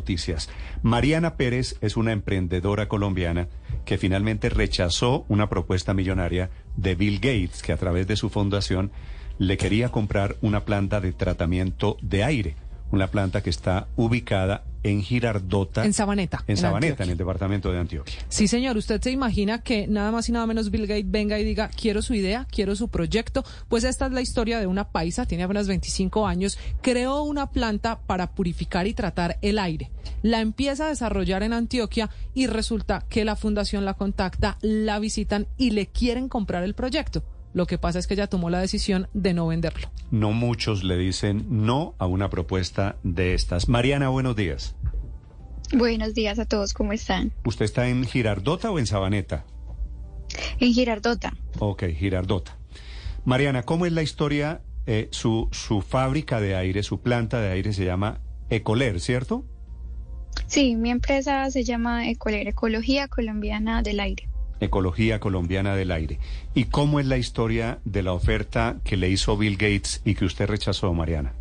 Noticias. Mariana Pérez es una emprendedora colombiana que finalmente rechazó una propuesta millonaria de Bill Gates, que a través de su fundación le quería comprar una planta de tratamiento de aire, una planta que está ubicada en Girardota. En Sabaneta. En, Sabaneta, en el departamento de Antioquia. Sí, señor. ¿Usted se imagina que nada más y nada menos Bill Gates venga y diga, quiero su idea, quiero su proyecto? Pues esta es la historia de una paisa, tiene apenas 25 años, creó una planta para purificar y tratar el aire. La empieza a desarrollar en Antioquia y resulta que la fundación la contacta, la visitan y le quieren comprar el proyecto. Lo que pasa es que ella tomó la decisión de no venderlo. No muchos le dicen no a una propuesta de estas. Mariana, buenos días. Buenos días a todos, ¿cómo están? ¿Usted está en Girardota o en Sabaneta? En Girardota. Ok, Girardota. Mariana, ¿cómo es la historia? Eh, su, su fábrica de aire, su planta de aire se llama Ecoler, ¿cierto? Sí, mi empresa se llama Ecoler, Ecología Colombiana del Aire. Ecología Colombiana del Aire. ¿Y cómo es la historia de la oferta que le hizo Bill Gates y que usted rechazó, Mariana?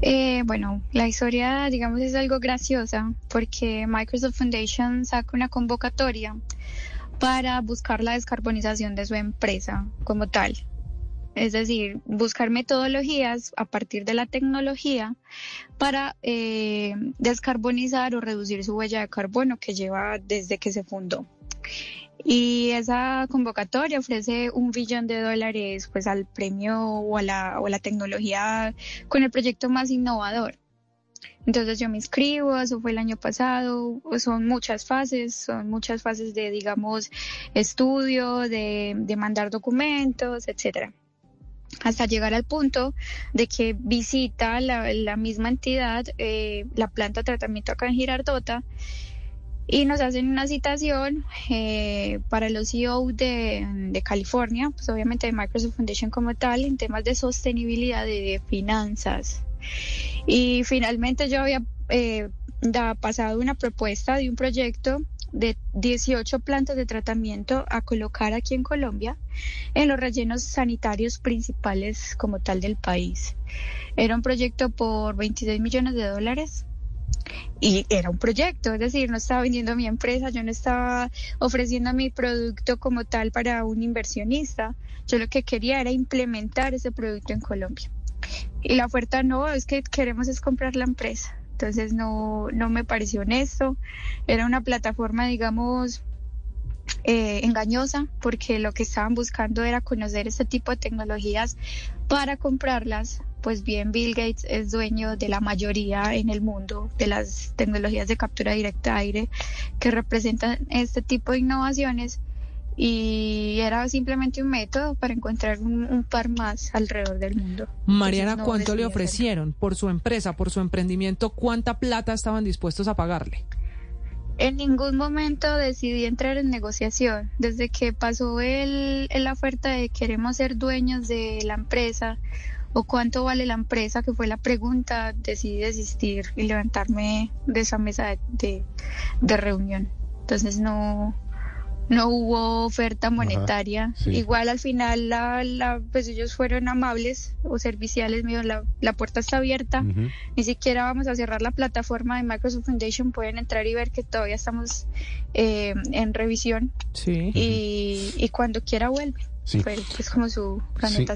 Eh, bueno, la historia, digamos, es algo graciosa porque Microsoft Foundation saca una convocatoria para buscar la descarbonización de su empresa como tal. Es decir, buscar metodologías a partir de la tecnología para eh, descarbonizar o reducir su huella de carbono que lleva desde que se fundó. Y esa convocatoria ofrece un billón de dólares pues al premio o a la, o la tecnología con el proyecto más innovador. Entonces yo me inscribo, eso fue el año pasado, son muchas fases, son muchas fases de, digamos, estudio, de, de mandar documentos, etcétera hasta llegar al punto de que visita la, la misma entidad eh, la planta de tratamiento acá en Girardota y nos hacen una citación eh, para los CEO de, California, pues obviamente de Microsoft Foundation como tal, en temas de sostenibilidad de finanzas. Y finalmente yo había eh, pasado una propuesta de un proyecto de 18 plantas de tratamiento a colocar aquí en Colombia en los rellenos sanitarios principales como tal del país. Era un proyecto por 26 millones de dólares y era un proyecto, es decir, no estaba vendiendo mi empresa, yo no estaba ofreciendo mi producto como tal para un inversionista, yo lo que quería era implementar ese producto en Colombia. Y la oferta no, es que queremos es comprar la empresa. Entonces no, no me pareció honesto. Era una plataforma, digamos, eh, engañosa porque lo que estaban buscando era conocer este tipo de tecnologías para comprarlas pues bien Bill Gates es dueño de la mayoría en el mundo de las tecnologías de captura directa de aire que representan este tipo de innovaciones y era simplemente un método para encontrar un, par más alrededor del mundo. Mariana, ¿cuánto le ofrecieron por su empresa, por su emprendimiento? ¿Cuánta plata estaban dispuestos a pagarle? En ningún momento decidí entrar en negociación. Desde que pasó el, la oferta de queremos ser dueños de la empresa, o cuánto vale la empresa, que fue la pregunta, decidí desistir y levantarme de esa mesa de, reunión. Entonces no, no hubo oferta monetaria. Igual al final la, la, pues ellos fueron amables o serviciales, me la, la puerta está abierta, ni siquiera vamos a cerrar la plataforma de Microsoft Foundation, pueden entrar y ver que todavía estamos eh, en revisión y, y cuando quiera vuelven. Sí. es como su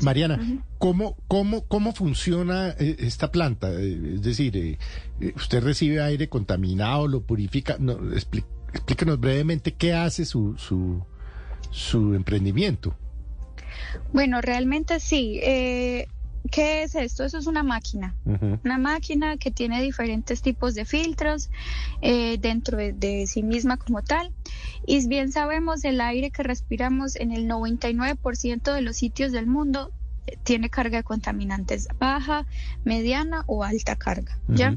Mariana, ¿cómo, cómo, ¿cómo funciona eh, esta planta? Eh, es decir, eh, usted recibe aire contaminado, lo purifica. No, explíquenos brevemente qué hace su, su, su emprendimiento. Bueno, realmente sí. Eh, ¿Qué es esto? Eso es una máquina. Una máquina que tiene diferentes tipos de filtros eh, dentro de, sí misma como tal. Y bien sabemos, el aire que respiramos en el 99% de los sitios del mundo eh, tiene carga de contaminantes baja, mediana o alta carga. ¿Ya?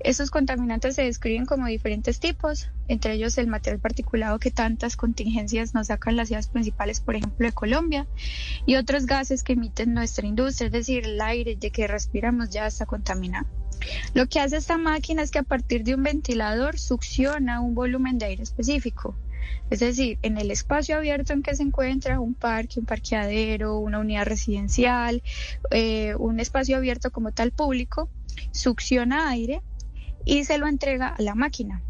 Esos contaminantes se describen como diferentes tipos, entre ellos el material particulado que tantas contingencias nos sacan las ciudades principales, por ejemplo, de Colombia, y otros gases que emiten nuestra industria, es decir, el aire de que respiramos ya está contaminado. Lo que hace esta máquina es que a partir de un ventilador succiona un volumen de aire específico. Es decir, en el espacio abierto en que se encuentra un parque, un parqueadero, una unidad residencial, eh, un espacio abierto como tal público, succiona aire y se lo entrega a la máquina.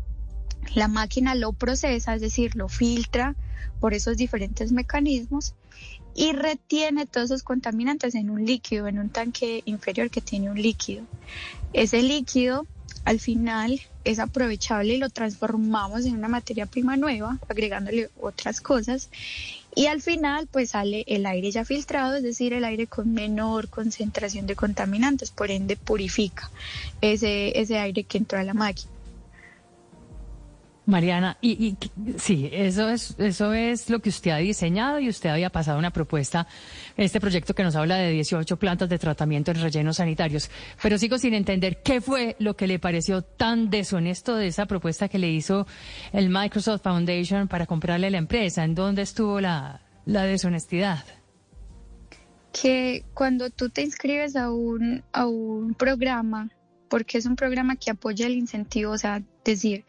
La máquina lo procesa, es decir, lo filtra por esos diferentes mecanismos y retiene todos esos contaminantes en un líquido, en un tanque inferior que tiene un líquido. Ese líquido al final es aprovechable y lo transformamos en una materia prima nueva, agregándole otras cosas. Y al final, pues sale el aire ya filtrado, es decir, el aire con menor concentración de contaminantes, por ende purifica ese, ese aire que entró a la máquina. Mariana, y, sí, eso es, eso es lo que usted ha diseñado y usted había pasado una propuesta, este proyecto que nos habla de 18 plantas de tratamiento en rellenos sanitarios. Pero sigo sin entender qué fue lo que le pareció tan deshonesto de esa propuesta que le hizo el Microsoft Foundation para comprarle la empresa. ¿En dónde estuvo la, la deshonestidad? Que cuando tú te inscribes a un, a un programa porque es un programa que apoya el incentivo, o sea, decir,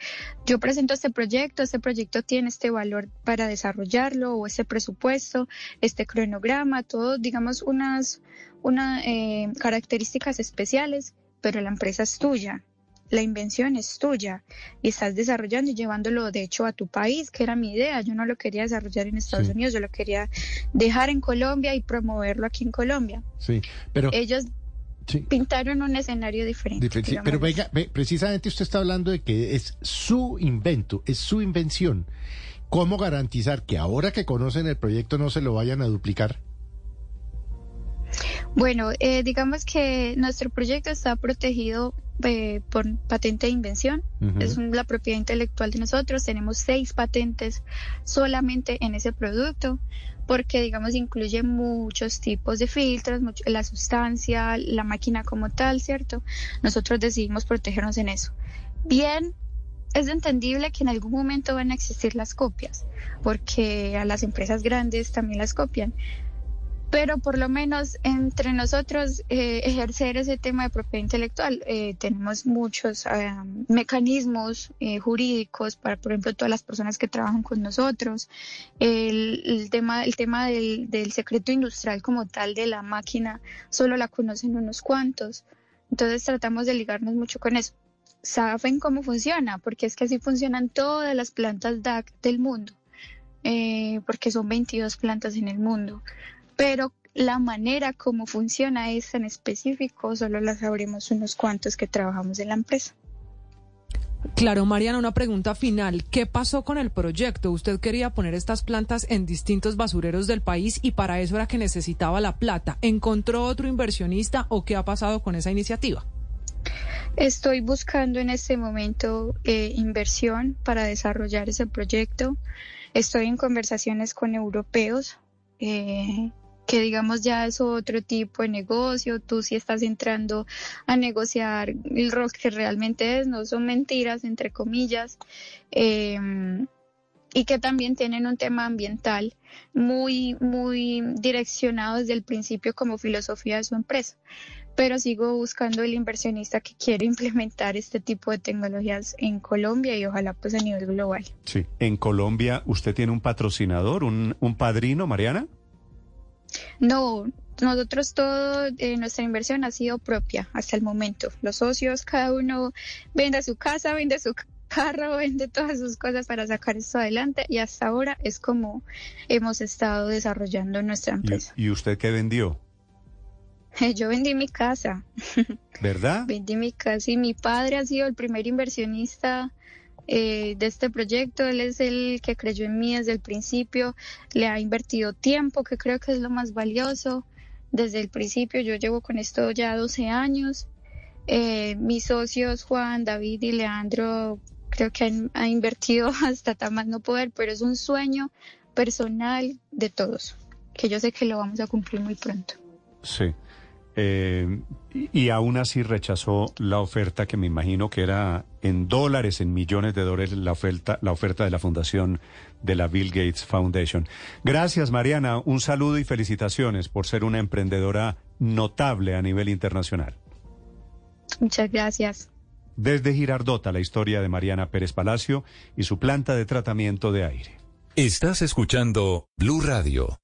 yo presento este proyecto, este proyecto tiene este valor para desarrollarlo o este presupuesto, este cronograma, todo, digamos, unas una, eh, características especiales, pero la empresa es tuya, la invención es tuya y estás desarrollando y llevándolo de hecho a tu país, que era mi idea. Yo no lo quería desarrollar en Estados Unidos, yo lo quería dejar en Colombia y promoverlo aquí en Colombia. Sí, pero ellos pintaron un escenario diferente. pero venga, precisamente usted está hablando de que es su invento, es su invención. ¿Cómo garantizar que ahora que conocen el proyecto no se lo vayan a duplicar? Bueno, eh, digamos que nuestro proyecto está protegido eh, por patente de invención. Es la propiedad intelectual de nosotros. Tenemos seis patentes solamente en ese producto porque digamos incluye muchos tipos de filtros, la sustancia, la máquina como tal, ¿cierto? Nosotros decidimos protegernos en eso. Bien, es entendible que en algún momento van a existir las copias, porque a las empresas grandes también las copian, pero por lo menos entre nosotros eh, ejercer ese tema de propiedad intelectual eh, tenemos muchos eh, mecanismos jurídicos para por ejemplo todas las personas que trabajan con nosotros. El, tema el tema del, del, secreto industrial como tal de la máquina solo la conocen unos cuantos. Entonces tratamos de ligarnos mucho con eso. Saben cómo funciona porque es que así funcionan todas las plantas DAC del mundo porque son 22 plantas en el mundo pero la manera como funciona es en específico solo la sabremos unos cuantos que trabajamos en la empresa. Claro, Mariana, una pregunta final. ¿Qué pasó con el proyecto? Usted quería poner estas plantas en distintos basureros del país y para eso era que necesitaba la plata. ¿Encontró otro inversionista o qué ha pasado con esa iniciativa? Estoy buscando en este momento eh, inversión para desarrollar ese proyecto. Estoy en conversaciones con europeos eh, que digamos ya es otro tipo de negocio, tú sí estás entrando a negociar el rol que realmente es, no son mentiras, entre comillas, em, y que también tienen un tema ambiental muy, muy direccionado desde el principio como filosofía de su empresa. Pero sigo buscando el inversionista que quiere implementar este tipo de tecnologías en Colombia y ojalá pues a nivel global. Sí, en Colombia usted tiene un patrocinador, un, un padrino, Mariana. No, nosotros todo, eh, nuestra inversión ha sido propia hasta el momento. Los socios, cada uno vende su casa, vende su carro, vende todas sus cosas para sacar esto adelante y hasta ahora es como hemos estado desarrollando nuestra empresa. ¿Y, usted qué vendió? Yo vendí mi casa. ¿Verdad? vendí mi casa y mi padre ha sido el primer inversionista eh, de este proyecto. Él es el que creyó en mí desde el principio, le ha invertido tiempo, que creo que es lo más valioso. Desde el principio, yo llevo con esto ya 12 años. Eh, mis socios Juan, David y Leandro creo que han, invertido hasta más no poder, pero es un sueño personal de todos, que yo sé que lo vamos a cumplir muy pronto. Sí. Eh, y, aún así rechazó la oferta que me imagino que era en dólares, en millones de dólares, la oferta, la oferta de la fundación de la Bill Gates Foundation. Gracias, Mariana. Un saludo y felicitaciones por ser una emprendedora notable a nivel internacional. Muchas gracias. Desde Girardota, la historia de Mariana Pérez Palacio y su planta de tratamiento de aire. Estás escuchando Blue Radio.